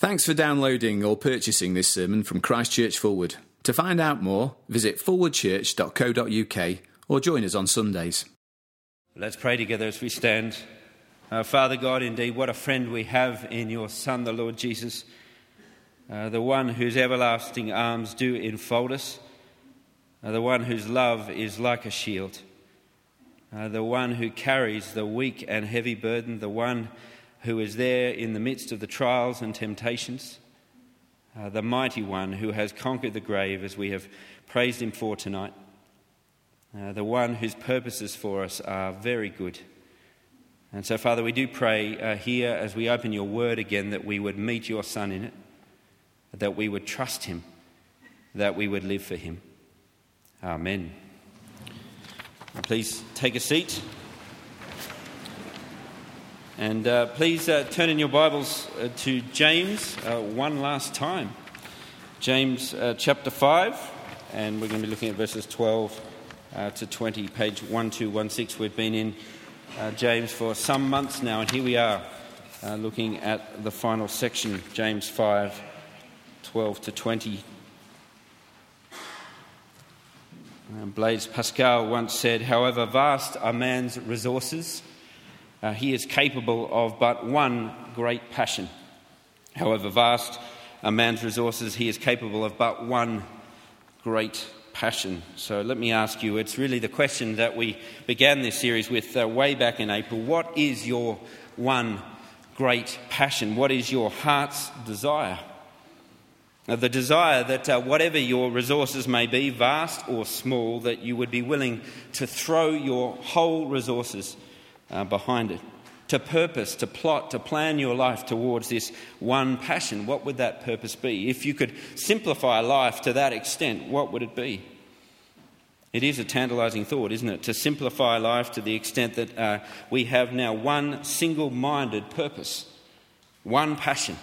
Thanks for downloading or purchasing this sermon from Christchurch Forward. To find out more, visit forwardchurch.co.uk or join us on Sundays. Let's pray together as we stand. Uh, Father God, indeed, what a friend we have in your Son, the Lord Jesus, uh, the one whose everlasting arms do enfold us, uh, the one whose love is like a shield, uh, the one who carries the weak and heavy burden, the one who is there in the midst of the trials and temptations, uh, the mighty one who has conquered the grave, as we have praised him for tonight, uh, the one whose purposes for us are very good. And so, Father, we do pray uh, here as we open your word again that we would meet your Son in it, that we would trust him, that we would live for him. Amen. Please take a seat. And uh, please uh, turn in your Bibles uh, to James uh, one last time. James uh, chapter 5, and we're going to be looking at verses 12 uh, to 20, page 1216. We've been in James for some months now, and here we are looking at the final section, James 5, 12 to 20. Blaise Pascal once said, However vast are man's resources, uh, he is capable of but one great passion. However vast a man's resources, he is capable of but one great passion. So let me ask you it's really the question that we began this series with uh, way back in April. What is your one great passion? What is your heart's desire? Now, the desire that uh, whatever your resources may be, vast or small, that you would be willing to throw your whole resources uh, behind it. To purpose, to plot, to plan your life towards this one passion, what would that purpose be? If you could simplify life to that extent, what would it be? It is a tantalizing thought, isn't it? To simplify life to the extent that uh, we have now one single minded purpose, one passion.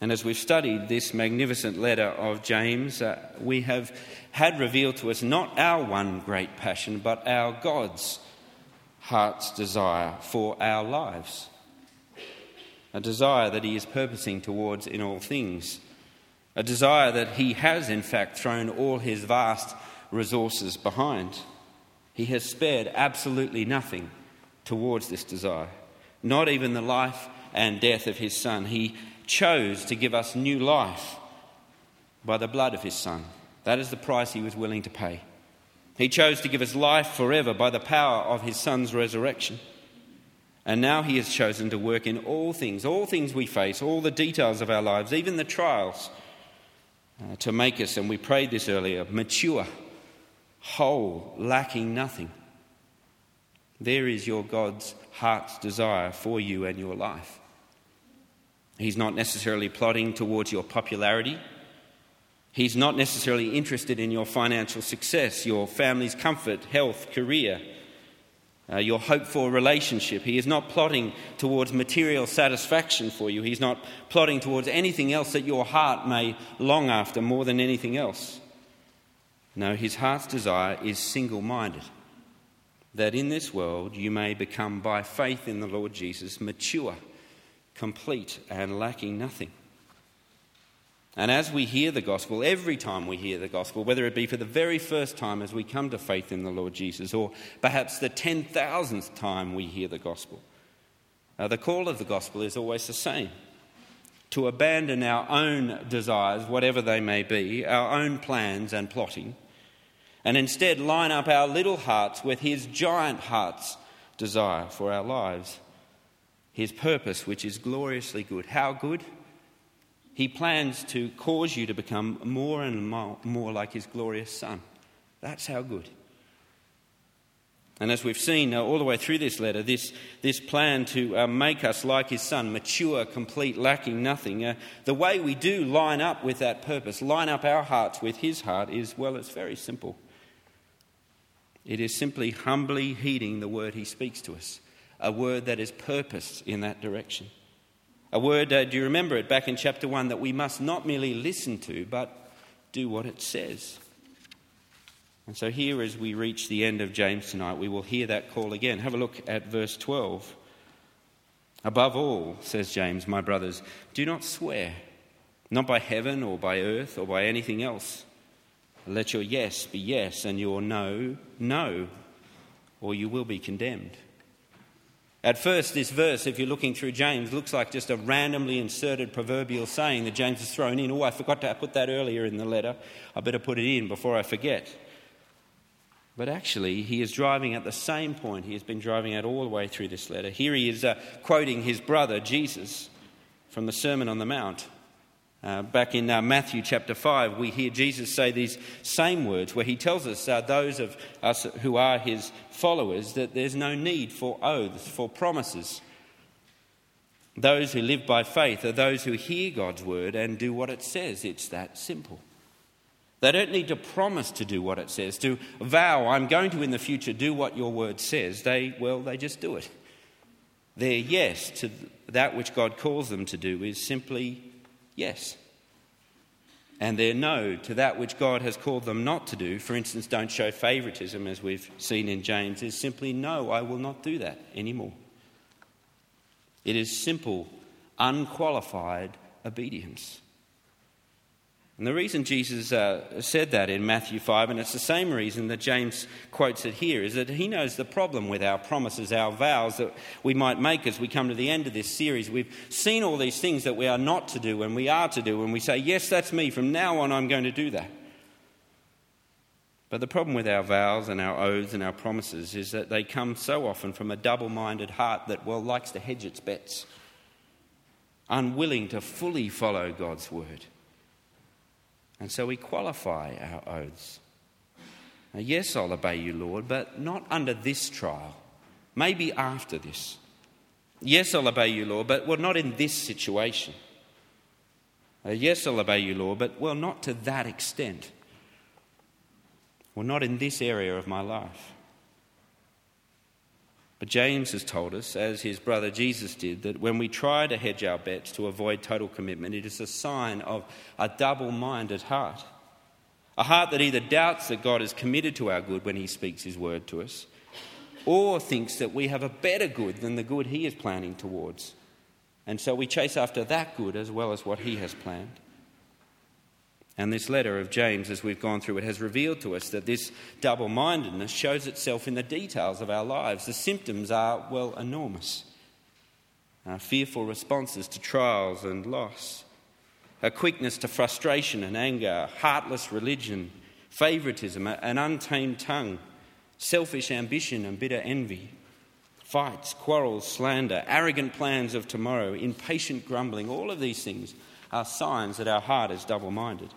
And as we've studied this magnificent letter of James, uh, we have had revealed to us not our one great passion, but our God's heart's desire for our lives. A desire that He is purposing towards in all things. A desire that He has, in fact, thrown all His vast resources behind. He has spared absolutely nothing towards this desire, not even the life and death of His Son. He chose to give us new life by the blood of His Son. That is the price He was willing to pay. He chose to give us life forever by the power of his Son's resurrection. And now he has chosen to work in all things, all things we face, all the details of our lives, even the trials, uh, to make us, and we prayed this earlier, mature, whole, lacking nothing. There is your God's heart's desire for you and your life. He's not necessarily plotting towards your popularity. He's not necessarily interested in your financial success, your family's comfort, health, career, uh, your hope for relationship. He is not plotting towards material satisfaction for you. He's not plotting towards anything else that your heart may long after more than anything else. No, his heart's desire is single minded that in this world you may become, by faith in the Lord Jesus, mature, complete, and lacking nothing. And as we hear the gospel, every time we hear the gospel, whether it be for the very first time as we come to faith in the Lord Jesus, or perhaps the 10,000th time we hear the gospel, uh, the call of the gospel is always the same to abandon our own desires, whatever they may be, our own plans and plotting, and instead line up our little hearts with His giant heart's desire for our lives, His purpose, which is gloriously good. How good? He plans to cause you to become more and more, like His glorious Son. That's how good. And as we've seen uh, all the way through this letter, this, this plan to uh, make us like his son, mature, complete, lacking nothing, uh, the way we do line up with that purpose, line up our hearts with his heart, is well, it's very simple. It is simply humbly heeding the word he speaks to us, a word that is purposed in that direction. A word, uh, do you remember it back in chapter 1 that we must not merely listen to, but do what it says? And so, here as we reach the end of James tonight, we will hear that call again. Have a look at verse 12. Above all, says James, my brothers, do not swear, not by heaven or by earth or by anything else. Let your yes be yes and your no, no, or you will be condemned. At first, this verse, if you're looking through James, looks like just a randomly inserted proverbial saying that James has thrown in. Oh, I forgot to put that earlier in the letter. I better put it in before I forget. But actually, he is driving at the same point he has been driving at all the way through this letter. Here he is uh, quoting his brother, Jesus, from the Sermon on the Mount. Uh, back in uh, Matthew chapter 5, we hear Jesus say these same words where he tells us, uh, those of us who are his followers, that there's no need for oaths, for promises. Those who live by faith are those who hear God's word and do what it says. It's that simple. They don't need to promise to do what it says, to vow, I'm going to in the future do what your word says. They, well, they just do it. Their yes to that which God calls them to do is simply yes. And their no to that which God has called them not to do, for instance, don't show favoritism, as we've seen in James, is simply no, I will not do that anymore. It is simple, unqualified obedience. And the reason Jesus uh, said that in Matthew 5, and it's the same reason that James quotes it here, is that he knows the problem with our promises, our vows that we might make as we come to the end of this series. We've seen all these things that we are not to do and we are to do, and we say, Yes, that's me. From now on, I'm going to do that. But the problem with our vows and our oaths and our promises is that they come so often from a double minded heart that, well, likes to hedge its bets, unwilling to fully follow God's word. And so we qualify our oaths. Now, yes, I'll obey you, Lord, but not under this trial. Maybe after this. Yes, I'll obey you, Lord, but well, not in this situation. Uh, yes, I'll obey you, Lord, but well, not to that extent. Well, not in this area of my life. But James has told us, as his brother Jesus did, that when we try to hedge our bets to avoid total commitment, it is a sign of a double minded heart. A heart that either doubts that God is committed to our good when he speaks his word to us, or thinks that we have a better good than the good he is planning towards. And so we chase after that good as well as what he has planned. And this letter of James, as we've gone through it, has revealed to us that this double mindedness shows itself in the details of our lives. The symptoms are, well, enormous. Our fearful responses to trials and loss, a quickness to frustration and anger, heartless religion, favouritism, an untamed tongue, selfish ambition and bitter envy, fights, quarrels, slander, arrogant plans of tomorrow, impatient grumbling. All of these things are signs that our heart is double minded.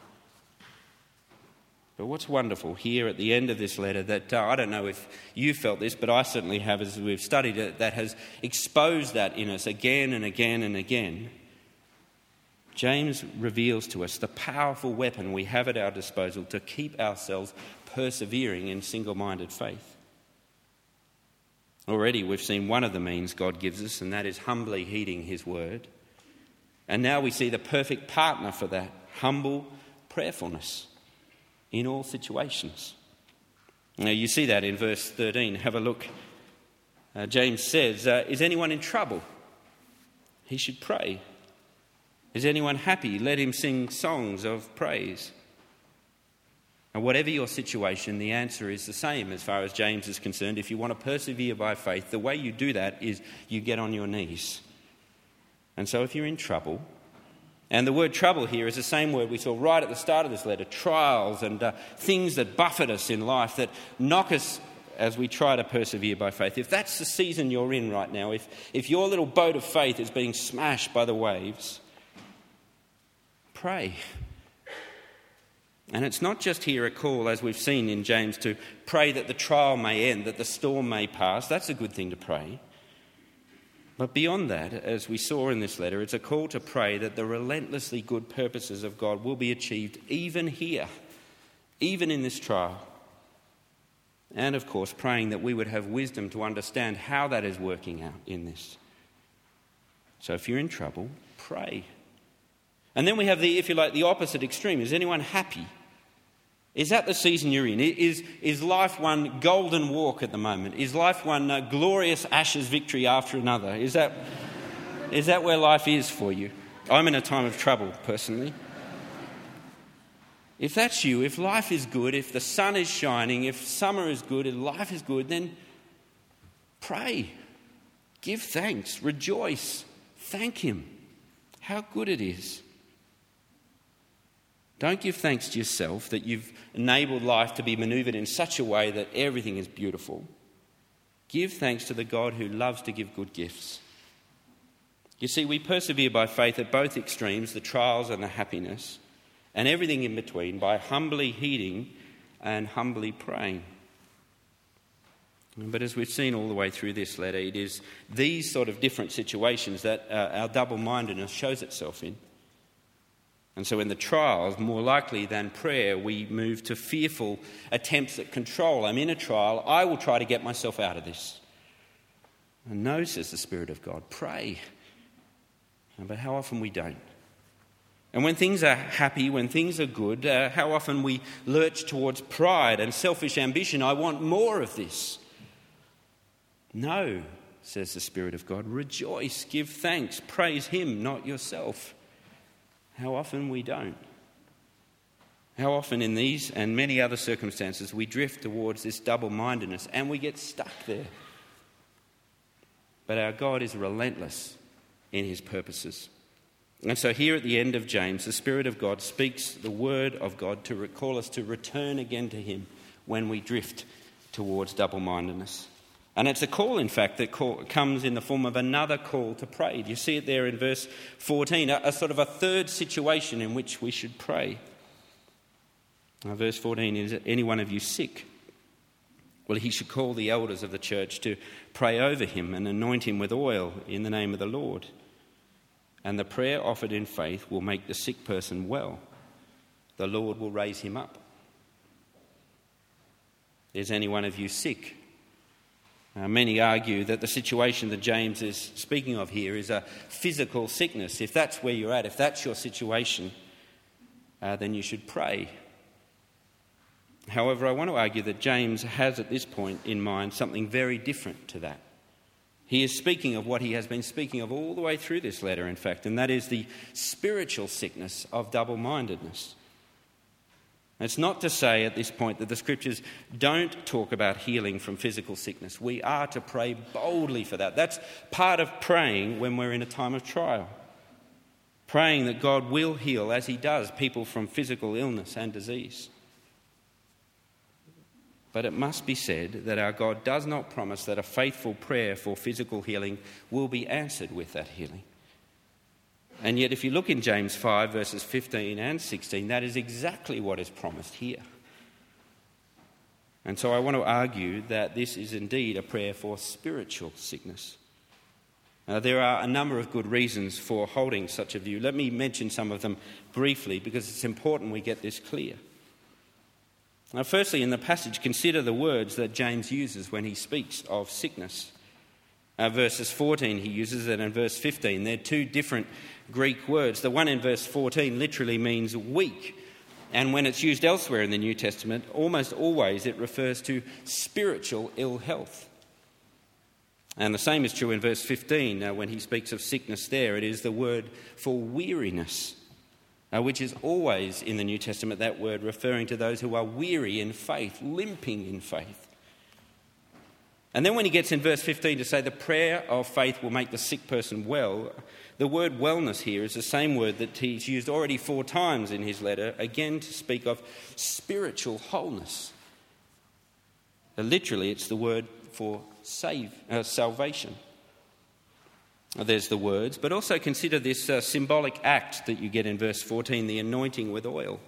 But what's wonderful here at the end of this letter that uh, I don't know if you felt this, but I certainly have as we've studied it, that has exposed that in us again and again and again. James reveals to us the powerful weapon we have at our disposal to keep ourselves persevering in single minded faith. Already we've seen one of the means God gives us, and that is humbly heeding His word. And now we see the perfect partner for that humble prayerfulness in all situations. Now, you see that in verse 13. Have a look. Uh, James says, uh, Is anyone in trouble? He should pray. Is anyone happy? Let him sing songs of praise. And whatever your situation, the answer is the same as far as James is concerned. If you want to persevere by faith, the way you do that is you get on your knees. And so if you're in trouble, and the word trouble here is the same word we saw right at the start of this letter trials and uh, things that buffet us in life, that knock us as we try to persevere by faith. If that's the season you're in right now, if, if your little boat of faith is being smashed by the waves, pray. And it's not just here a call, as we've seen in James, to pray that the trial may end, that the storm may pass. That's a good thing to pray. But beyond that, as we saw in this letter, it's a call to pray that the relentlessly good purposes of God will be achieved even here, even in this trial. And of course, praying that we would have wisdom to understand how that is working out in this. So if you're in trouble, pray. And then we have the, if you like, the opposite extreme. Is anyone happy? Is that the season you're in? Is, is life one golden walk at the moment? Is life one uh, glorious ashes victory after another? Is that. Is that where life is for you? I'm in a time of trouble, personally. If that's you, if life is good, if the sun is shining, if summer is good, if life is good, then pray. Give thanks. Rejoice. Thank Him. How good it is. Don't give thanks to yourself that you've enabled life to be maneuvered in such a way that everything is beautiful. Give thanks to the God who loves to give good gifts. You see, we persevere by faith at both extremes, the trials and the happiness, and everything in between, by humbly heeding and humbly praying. But as we've seen all the way through this letter, it is these sort of different situations that uh, our double mindedness shows itself in. And so, in the trials, more likely than prayer, we move to fearful attempts at control. I'm in a trial, I will try to get myself out of this. And no, says the Spirit of God, pray. But how often we don't. And when things are happy, when things are good, uh, how often we lurch towards pride and selfish ambition. I want more of this. No, says the Spirit of God. Rejoice, give thanks, praise Him, not yourself. How often we don't. How often in these and many other circumstances we drift towards this double mindedness and we get stuck there. But our God is relentless in his purposes. And so, here at the end of James, the Spirit of God speaks the word of God to recall us to return again to him when we drift towards double mindedness. And it's a call, in fact, that call, comes in the form of another call to pray. Do you see it there in verse 14? A, a sort of a third situation in which we should pray. Now, verse 14 is any one of you sick? Well, he should call the elders of the church to pray over him and anoint him with oil in the name of the Lord. And the prayer offered in faith will make the sick person well. The Lord will raise him up. Is any one of you sick? Uh, many argue that the situation that James is speaking of here is a physical sickness. If that's where you're at, if that's your situation, uh, then you should pray. However, I want to argue that James has at this point in mind something very different to that. He is speaking of what he has been speaking of all the way through this letter, in fact, and that is the spiritual sickness of double mindedness. It's not to say at this point that the scriptures don't talk about healing from physical sickness. We are to pray boldly for that. That's part of praying when we're in a time of trial. Praying that God will heal, as He does, people from physical illness and disease. But it must be said that our God does not promise that a faithful prayer for physical healing will be answered with that healing. And yet, if you look in James 5, verses 15 and 16, that is exactly what is promised here. And so I want to argue that this is indeed a prayer for spiritual sickness. Now, there are a number of good reasons for holding such a view. Let me mention some of them briefly because it's important we get this clear. Now, firstly, in the passage, consider the words that James uses when he speaks of sickness. Uh, verses 14, he uses it, and verse 15. They're two different Greek words. The one in verse 14 literally means weak. And when it's used elsewhere in the New Testament, almost always it refers to spiritual ill health. And the same is true in verse 15 uh, when he speaks of sickness there. It is the word for weariness, uh, which is always in the New Testament that word referring to those who are weary in faith, limping in faith. And then when he gets in verse 15 to say the prayer of faith will make the sick person well, the word wellness here is the same word that he's used already four times in his letter, again to speak of spiritual wholeness. Uh, literally, it's the word for save, uh, salvation. Uh, there's the words, but also consider this uh, symbolic act that you get in verse 14 the anointing with oil.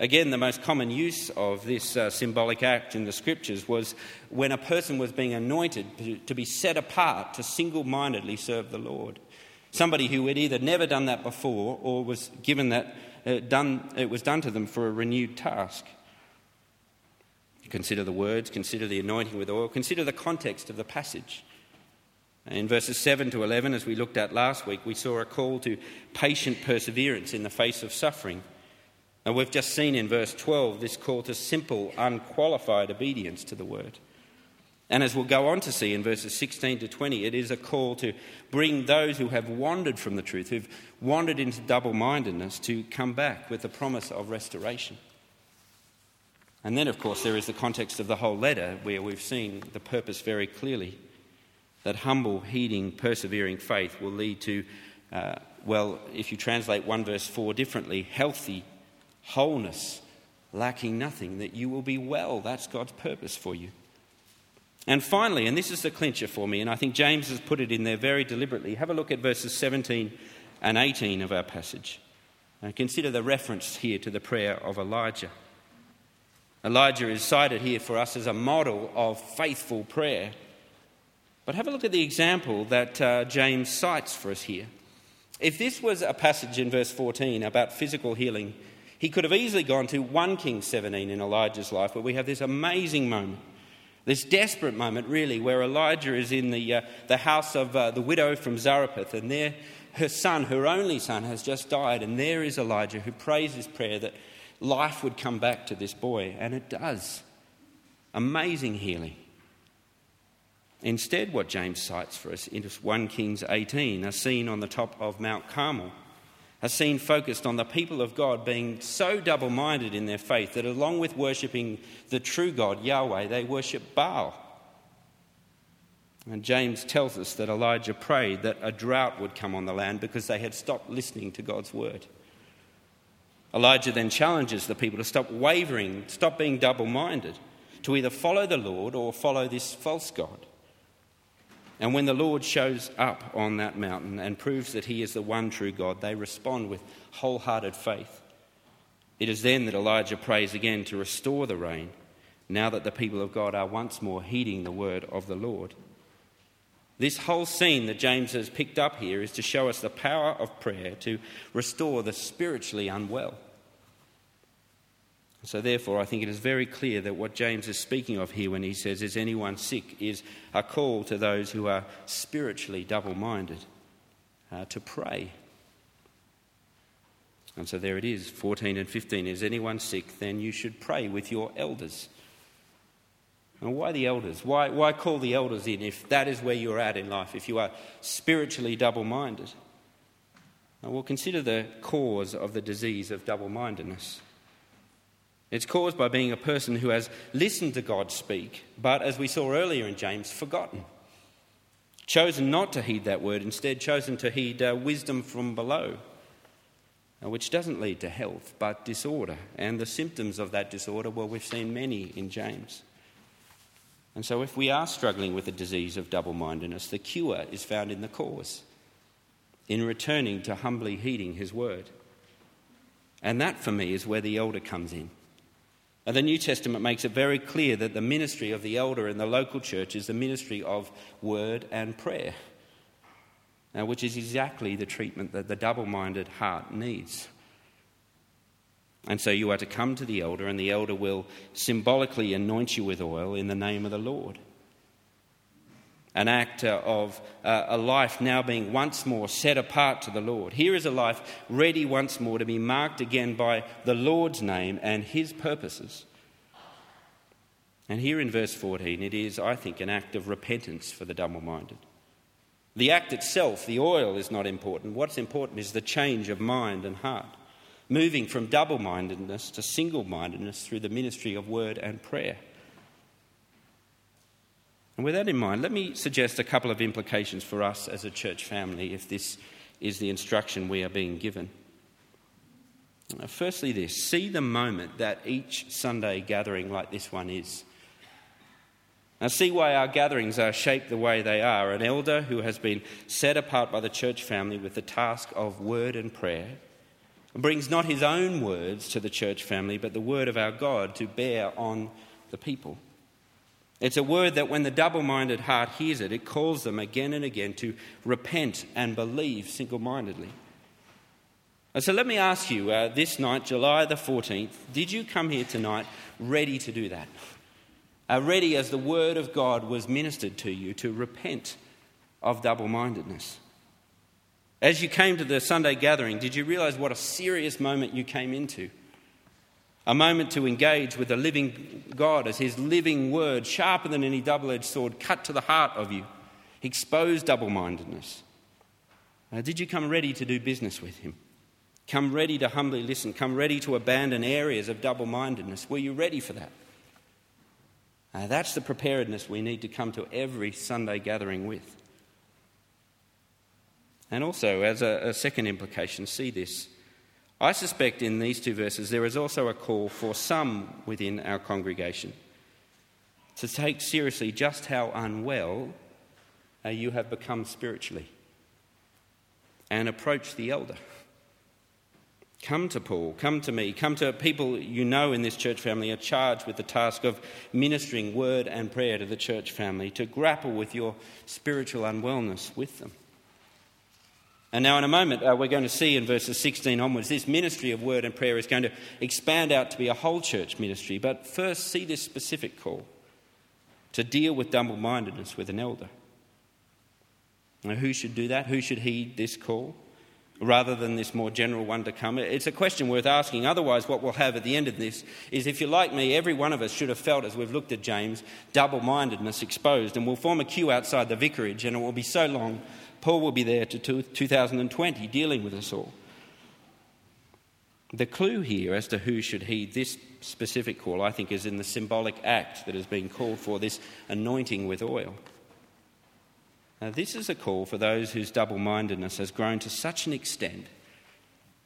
Again, the most common use of this uh, symbolic act in the scriptures was when a person was being anointed to, be set apart to single mindedly serve the Lord. Somebody who had either never done that before or was given that, uh, done, it was done to them for a renewed task. Consider the words, consider the anointing with oil, consider the context of the passage. In verses 7 to 11, as we looked at last week, we saw a call to patient perseverance in the face of suffering. And we've just seen in verse 12 this call to simple, unqualified obedience to the word. And as we'll go on to see in verses 16 to 20, it is a call to bring those who have wandered from the truth, who've wandered into double mindedness, to come back with the promise of restoration. And then, of course, there is the context of the whole letter where we've seen the purpose very clearly that humble, heeding, persevering faith will lead to, uh, well, if you translate 1 verse 4 differently, healthy wholeness, lacking nothing, that you will be well. That's God's purpose for you. And finally, and this is the clincher for me, and I think James has put it in there very deliberately, have a look at verses 17 and 18 of our passage. And consider the reference here to the prayer of Elijah. Elijah is cited here for us as a model of faithful prayer. But have a look at the example that uh, James cites for us here. If this was a passage in verse 14 about physical healing, he could have easily gone to 1 King 17 in Elijah's life, where we have this amazing moment, this desperate moment, really, where Elijah is in the, uh, the house of uh, the widow from Zarephath, and there her son, her only son, has just died, and there is Elijah who prays his prayer that life would come back to this boy, and it does. Amazing healing. Instead, what James cites for us in 1 Kings 18, a scene on the top of Mount Carmel, a scene focused on the people of God being so double minded in their faith that along with worshipping the true God, Yahweh, they worship Baal. And James tells us that Elijah prayed that a drought would come on the land because they had stopped listening to God's word. Elijah then challenges the people to stop wavering, stop being double minded, to either follow the Lord or follow this false God. And when the Lord shows up on that mountain and proves that he is the one true God, they respond with wholehearted faith. It is then that Elijah prays again to restore the rain, now that the people of God are once more heeding the word of the Lord. This whole scene that James has picked up here is to show us the power of prayer to restore the spiritually unwell. So, therefore, I think it is very clear that what James is speaking of here when he says, Is anyone sick? is a call to those who are spiritually double minded uh, to pray. And so there it is, 14 and 15. Is anyone sick? Then you should pray with your elders. And why the elders? Why, why call the elders in if that is where you're at in life, if you are spiritually double minded? Well, consider the cause of the disease of double mindedness. It's caused by being a person who has listened to God speak, but as we saw earlier in James, forgotten. Chosen not to heed that word, instead, chosen to heed uh, wisdom from below, uh, which doesn't lead to health but disorder. And the symptoms of that disorder, well, we've seen many in James. And so, if we are struggling with the disease of double mindedness, the cure is found in the cause, in returning to humbly heeding his word. And that, for me, is where the elder comes in. And the New Testament makes it very clear that the ministry of the elder in the local church is the ministry of word and prayer, which is exactly the treatment that the double minded heart needs. And so you are to come to the elder, and the elder will symbolically anoint you with oil in the name of the Lord an act of uh, a life now being once more set apart to the Lord. Here is a life ready once more to be marked again by the Lord's name and his purposes. And here in verse 14, it is, I think, an act of repentance for the double minded. The act itself, the oil, is not important. What's important is the change of mind and heart, moving from double mindedness to single mindedness through the ministry of word and prayer. And with that in mind, let me suggest a couple of implications for us as a church family if this is the instruction we are being given. Firstly, this see the moment that each Sunday gathering like this one is. Now, see why our gatherings are shaped the way they are. An elder who has been set apart by the church family with the task of word and prayer brings not his own words to the church family, but the word of our God to bear on the people. It's a word that when the double minded heart hears it, it calls them again and again to repent and believe single mindedly. So let me ask you uh, this night, July the 14th, did you come here tonight ready to do that? Uh, ready as the word of God was ministered to you to repent of double mindedness? As you came to the Sunday gathering, did you realize what a serious moment you came into? A moment to engage with the living God as His living word, sharper than any double edged sword, cut to the heart of you, expose double mindedness. Did you come ready to do business with Him? Come ready to humbly listen. Come ready to abandon areas of double mindedness. Were you ready for that? That's the preparedness we need to come to every Sunday gathering with. And also, as a, a second implication, see this. I suspect in these two verses there is also a call for some within our congregation to take seriously just how unwell uh, you have become spiritually and approach the elder. Come to Paul, come to me, come to people you know in this church family are charged with the task of ministering word and prayer to the church family, to grapple with your spiritual unwellness with them. And now, in a moment, uh, we're going to see in verses 16 onwards, this ministry of word and prayer is going to expand out to be a whole church ministry. But first, see this specific call to deal with double mindedness with an elder. Now, who should do that? Who should heed this call? Rather than this more general one to come? It's a question worth asking. Otherwise, what we'll have at the end of this is if you're like me, every one of us should have felt, as we've looked at James, double mindedness exposed. And we'll form a queue outside the vicarage, and it will be so long Paul will be there to 2020 dealing with us all. The clue here as to who should heed this specific call, I think, is in the symbolic act that has been called for this anointing with oil. Now, this is a call for those whose double mindedness has grown to such an extent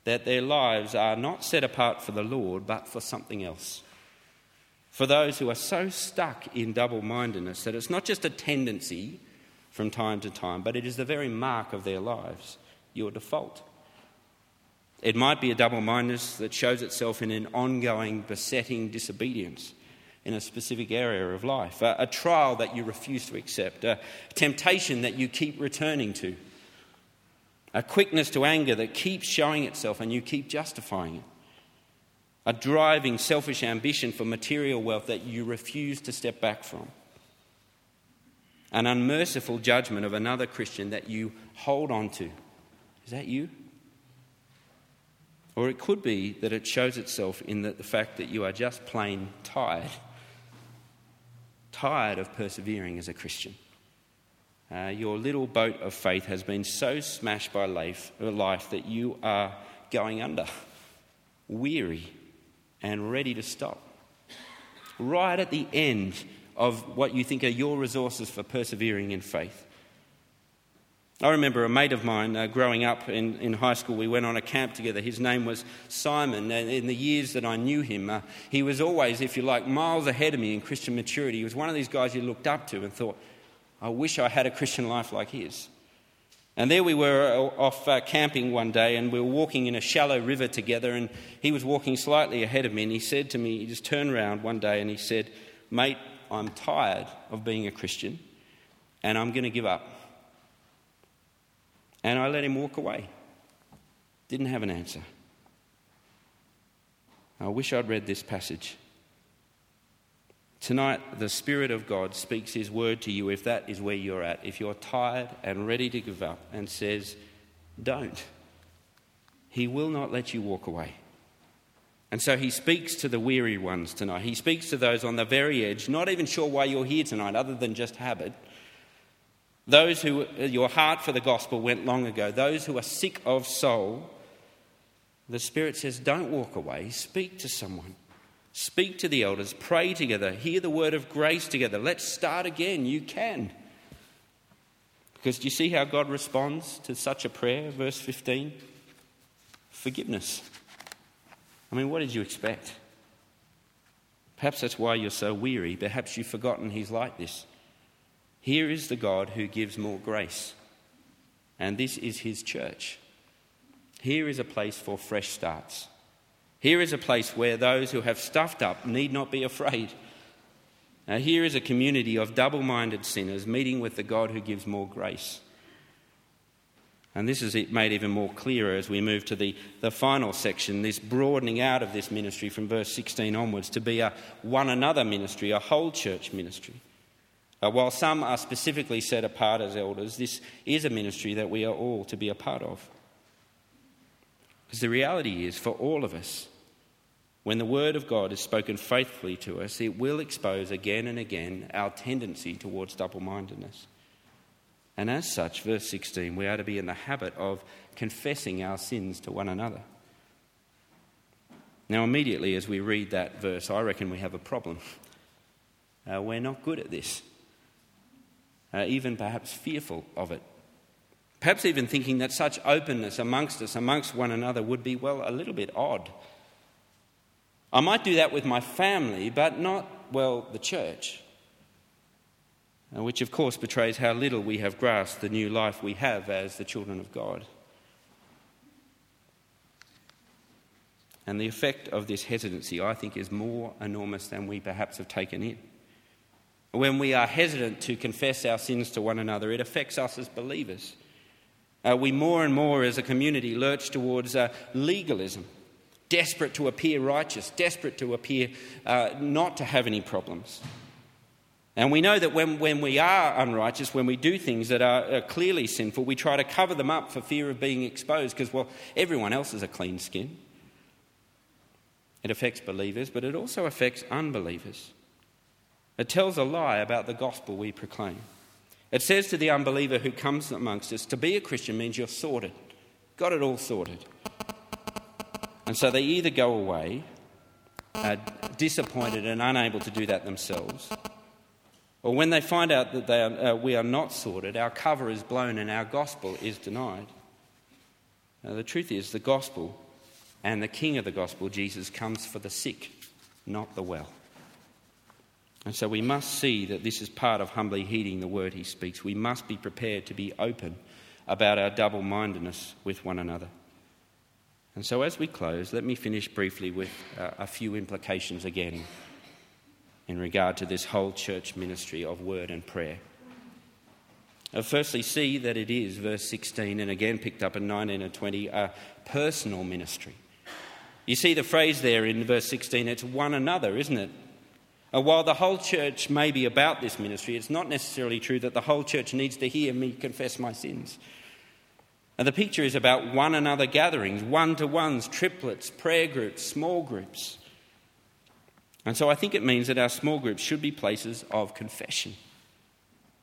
that their lives are not set apart for the Lord, but for something else. For those who are so stuck in double mindedness that it's not just a tendency from time to time, but it is the very mark of their lives, your default. It might be a double mindedness that shows itself in an ongoing, besetting disobedience in a specific area of life, a, a, trial that you refuse to accept, a temptation that you keep returning to, a quickness to anger that keeps showing itself and you keep justifying it, a driving, selfish ambition for material wealth that you refuse to step back from an unmerciful judgment of another Christian that you hold on to. Is that you? Or it could be that it shows itself in the, the fact that you are just plain tired. Tired of persevering as a Christian. Uh, your little boat of faith has been so smashed by life, life that you are going under, weary, and ready to stop. Right at the end of what you think are your resources for persevering in faith. I remember a mate of mine uh, growing up in, in high school, we went on a camp together. His name was Simon, and in the years that I knew him, uh, he was always, if you like, miles ahead of me in Christian maturity. He was one of these guys you looked up to and thought, I wish I had a Christian life like his. And there we were uh, off uh, camping one day, and we were walking in a shallow river together, and he was walking slightly ahead of me, and he said to me, he just turned around one day and he said, Mate, I'm tired of being a Christian and I'm going to give up. And I let him walk away. Didn't have an answer. I wish I'd read this passage. Tonight, the Spirit of God speaks His word to you if that is where you're at. If you're tired and ready to give up and says, Don't, He will not let you walk away. And so he speaks to the weary ones tonight. He speaks to those on the very edge, not even sure why you're here tonight, other than just habit. Those who your heart for the gospel went long ago, those who are sick of soul. The Spirit says, Don't walk away, speak to someone. Speak to the elders, pray together, hear the word of grace together. Let's start again. You can. Because do you see how God responds to such a prayer? Verse 15 forgiveness. I mean, what did you expect? Perhaps that's why you're so weary. Perhaps you've forgotten He's like this. Here is the God who gives more grace, and this is His church. Here is a place for fresh starts. Here is a place where those who have stuffed up need not be afraid. Now, here is a community of double minded sinners meeting with the God who gives more grace. And this is made even more clearer as we move to the, the final section, this broadening out of this ministry from verse 16 onwards to be a one another ministry, a whole church ministry. Uh, while some are specifically set apart as elders, this is a ministry that we are all to be a part of. Because the reality is, for all of us, when the Word of God is spoken faithfully to us, it will expose again and again our tendency towards double mindedness. And as such, verse 16, we are to be in the habit of confessing our sins to one another. Now, immediately as we read that verse, I reckon we have a problem. Uh, we're not good at this, uh, even perhaps fearful of it. Perhaps even thinking that such openness amongst us, amongst one another, would be, well, a little bit odd. I might do that with my family, but not, well, the church. Which, of course, betrays how little we have grasped the new life we have as the children of God. And the effect of this hesitancy, I think, is more enormous than we perhaps have taken in. When we are hesitant to confess our sins to one another, it affects us as believers. Uh, we more and more as a community lurch towards uh, legalism, desperate to appear righteous, desperate to appear uh, not to have any problems. And we know that when, when we are unrighteous, when we do things that are, are clearly sinful, we try to cover them up for fear of being exposed because, well, everyone else is a clean skin. It affects believers, but it also affects unbelievers. It tells a lie about the gospel we proclaim. It says to the unbeliever who comes amongst us, to be a Christian means you're sorted, got it all sorted. And so they either go away uh, disappointed and unable to do that themselves, or when they find out that are, uh, we are not sorted, our cover is blown and our gospel is denied. Now, the truth is, the gospel and the king of the gospel, Jesus, comes for the sick, not the well. And so we must see that this is part of humbly heeding the word he speaks. We must be prepared to be open about our double mindedness with one another. And so, as we close, let me finish briefly with uh, a few implications again in regard to this whole church ministry of word and prayer. Uh, firstly, see that it is, verse 16, and again picked up in 19 and 20, a personal ministry. You see the phrase there in verse 16, it's one another, isn't it? And while the whole church may be about this ministry, it's not necessarily true that the whole church needs to hear me confess my sins. And the picture is about one another gatherings, one to ones, triplets, prayer groups, small groups. And so I think it means that our small groups should be places of confession.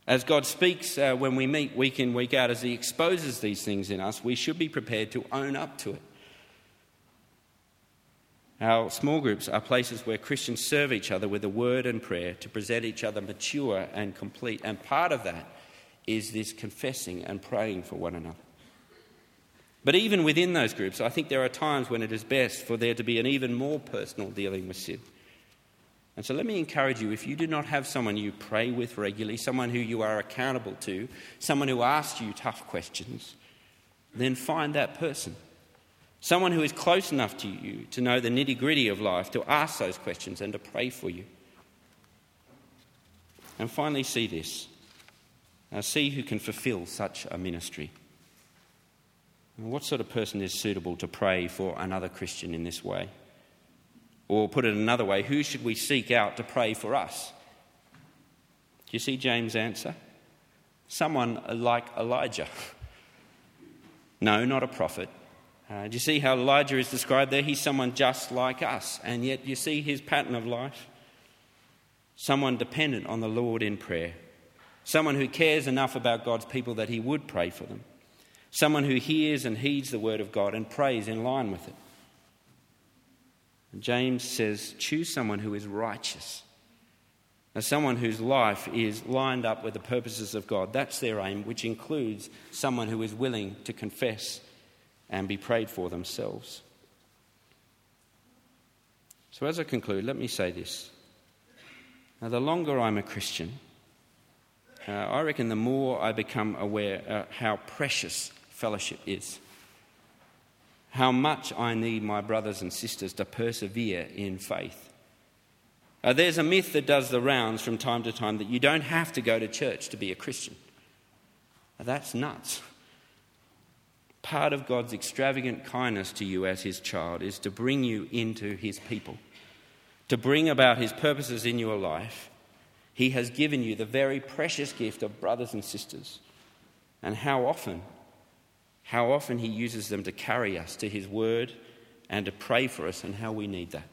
As God speaks uh, when we meet week in, week out, as He exposes these things in us, we should be prepared to own up to it. Our small groups are places where Christians serve each other with a word and prayer to present each other mature and complete. And part of that is this confessing and praying for one another. But even within those groups, I think there are times when it is best for there to be an even more personal dealing with sin. And so let me encourage you if you do not have someone you pray with regularly, someone who you are accountable to, someone who asks you tough questions, then find that person. Someone who is close enough to you to know the nitty gritty of life, to ask those questions and to pray for you. And finally, see this. Now, see who can fulfill such a ministry. What sort of person is suitable to pray for another Christian in this way? Or put it another way, who should we seek out to pray for us? Do you see James' answer? Someone like Elijah. No, not a prophet, uh, do you see how Elijah is described there? He's someone just like us, and yet you see his pattern of life? Someone dependent on the Lord in prayer, someone who cares enough about God's people that he would pray for them, someone who hears and heeds the word of God and prays in line with it. James says, choose someone who is righteous. Now, someone whose life is lined up with the purposes of God. That's their aim, which includes someone who is willing to confess and be prayed for themselves. So, as I conclude, let me say this. Now, the longer I'm a Christian, uh, I reckon the more I become aware uh, how precious fellowship is. How much I need my brothers and sisters to persevere in faith. Uh, there's a myth that does the rounds from time to time that you don't have to go to church to be a Christian. Now, that's nuts part of God's extravagant kindness to you as His child is to bring you into His people, to bring about His purposes in your life. He has given you the very precious gift of brothers and sisters. And how often, how often He uses them to carry us to His word and to pray for us, and how we need that.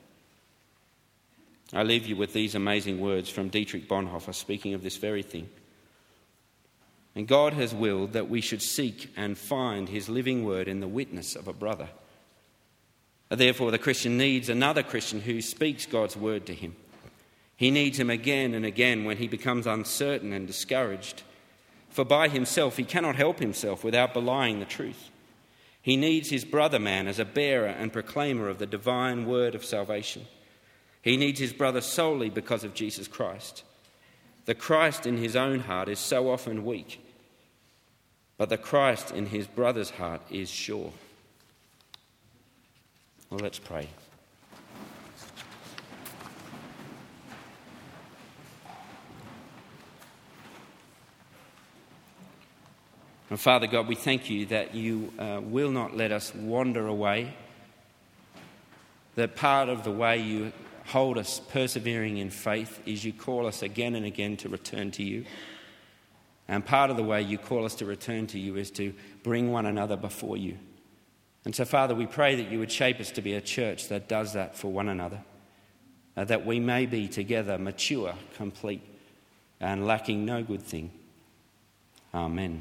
I leave you with these amazing words from Dietrich Bonhoeffer speaking of this very thing. And God has willed that we should seek and find his living word in the witness of a brother. Therefore, the Christian needs another Christian who speaks God's word to him. He needs him again and again when he becomes uncertain and discouraged. For by himself he cannot help himself without belying the truth. He needs his brother man as a bearer and proclaimer of the divine word of salvation. He needs his brother solely because of Jesus Christ. The Christ in his own heart is so often weak, but the Christ in his brother's heart is sure. Well, let's pray. And Father God, we thank you that you uh, will not let us wander away. That part of the way you hold us persevering in faith is you call us again and again to return to you. And part of the way you call us to return to you is to bring one another before you. And so, Father, we pray that you would shape us to be a church that does that for one another, uh, that we may be together mature, complete, and lacking no good thing. Amen.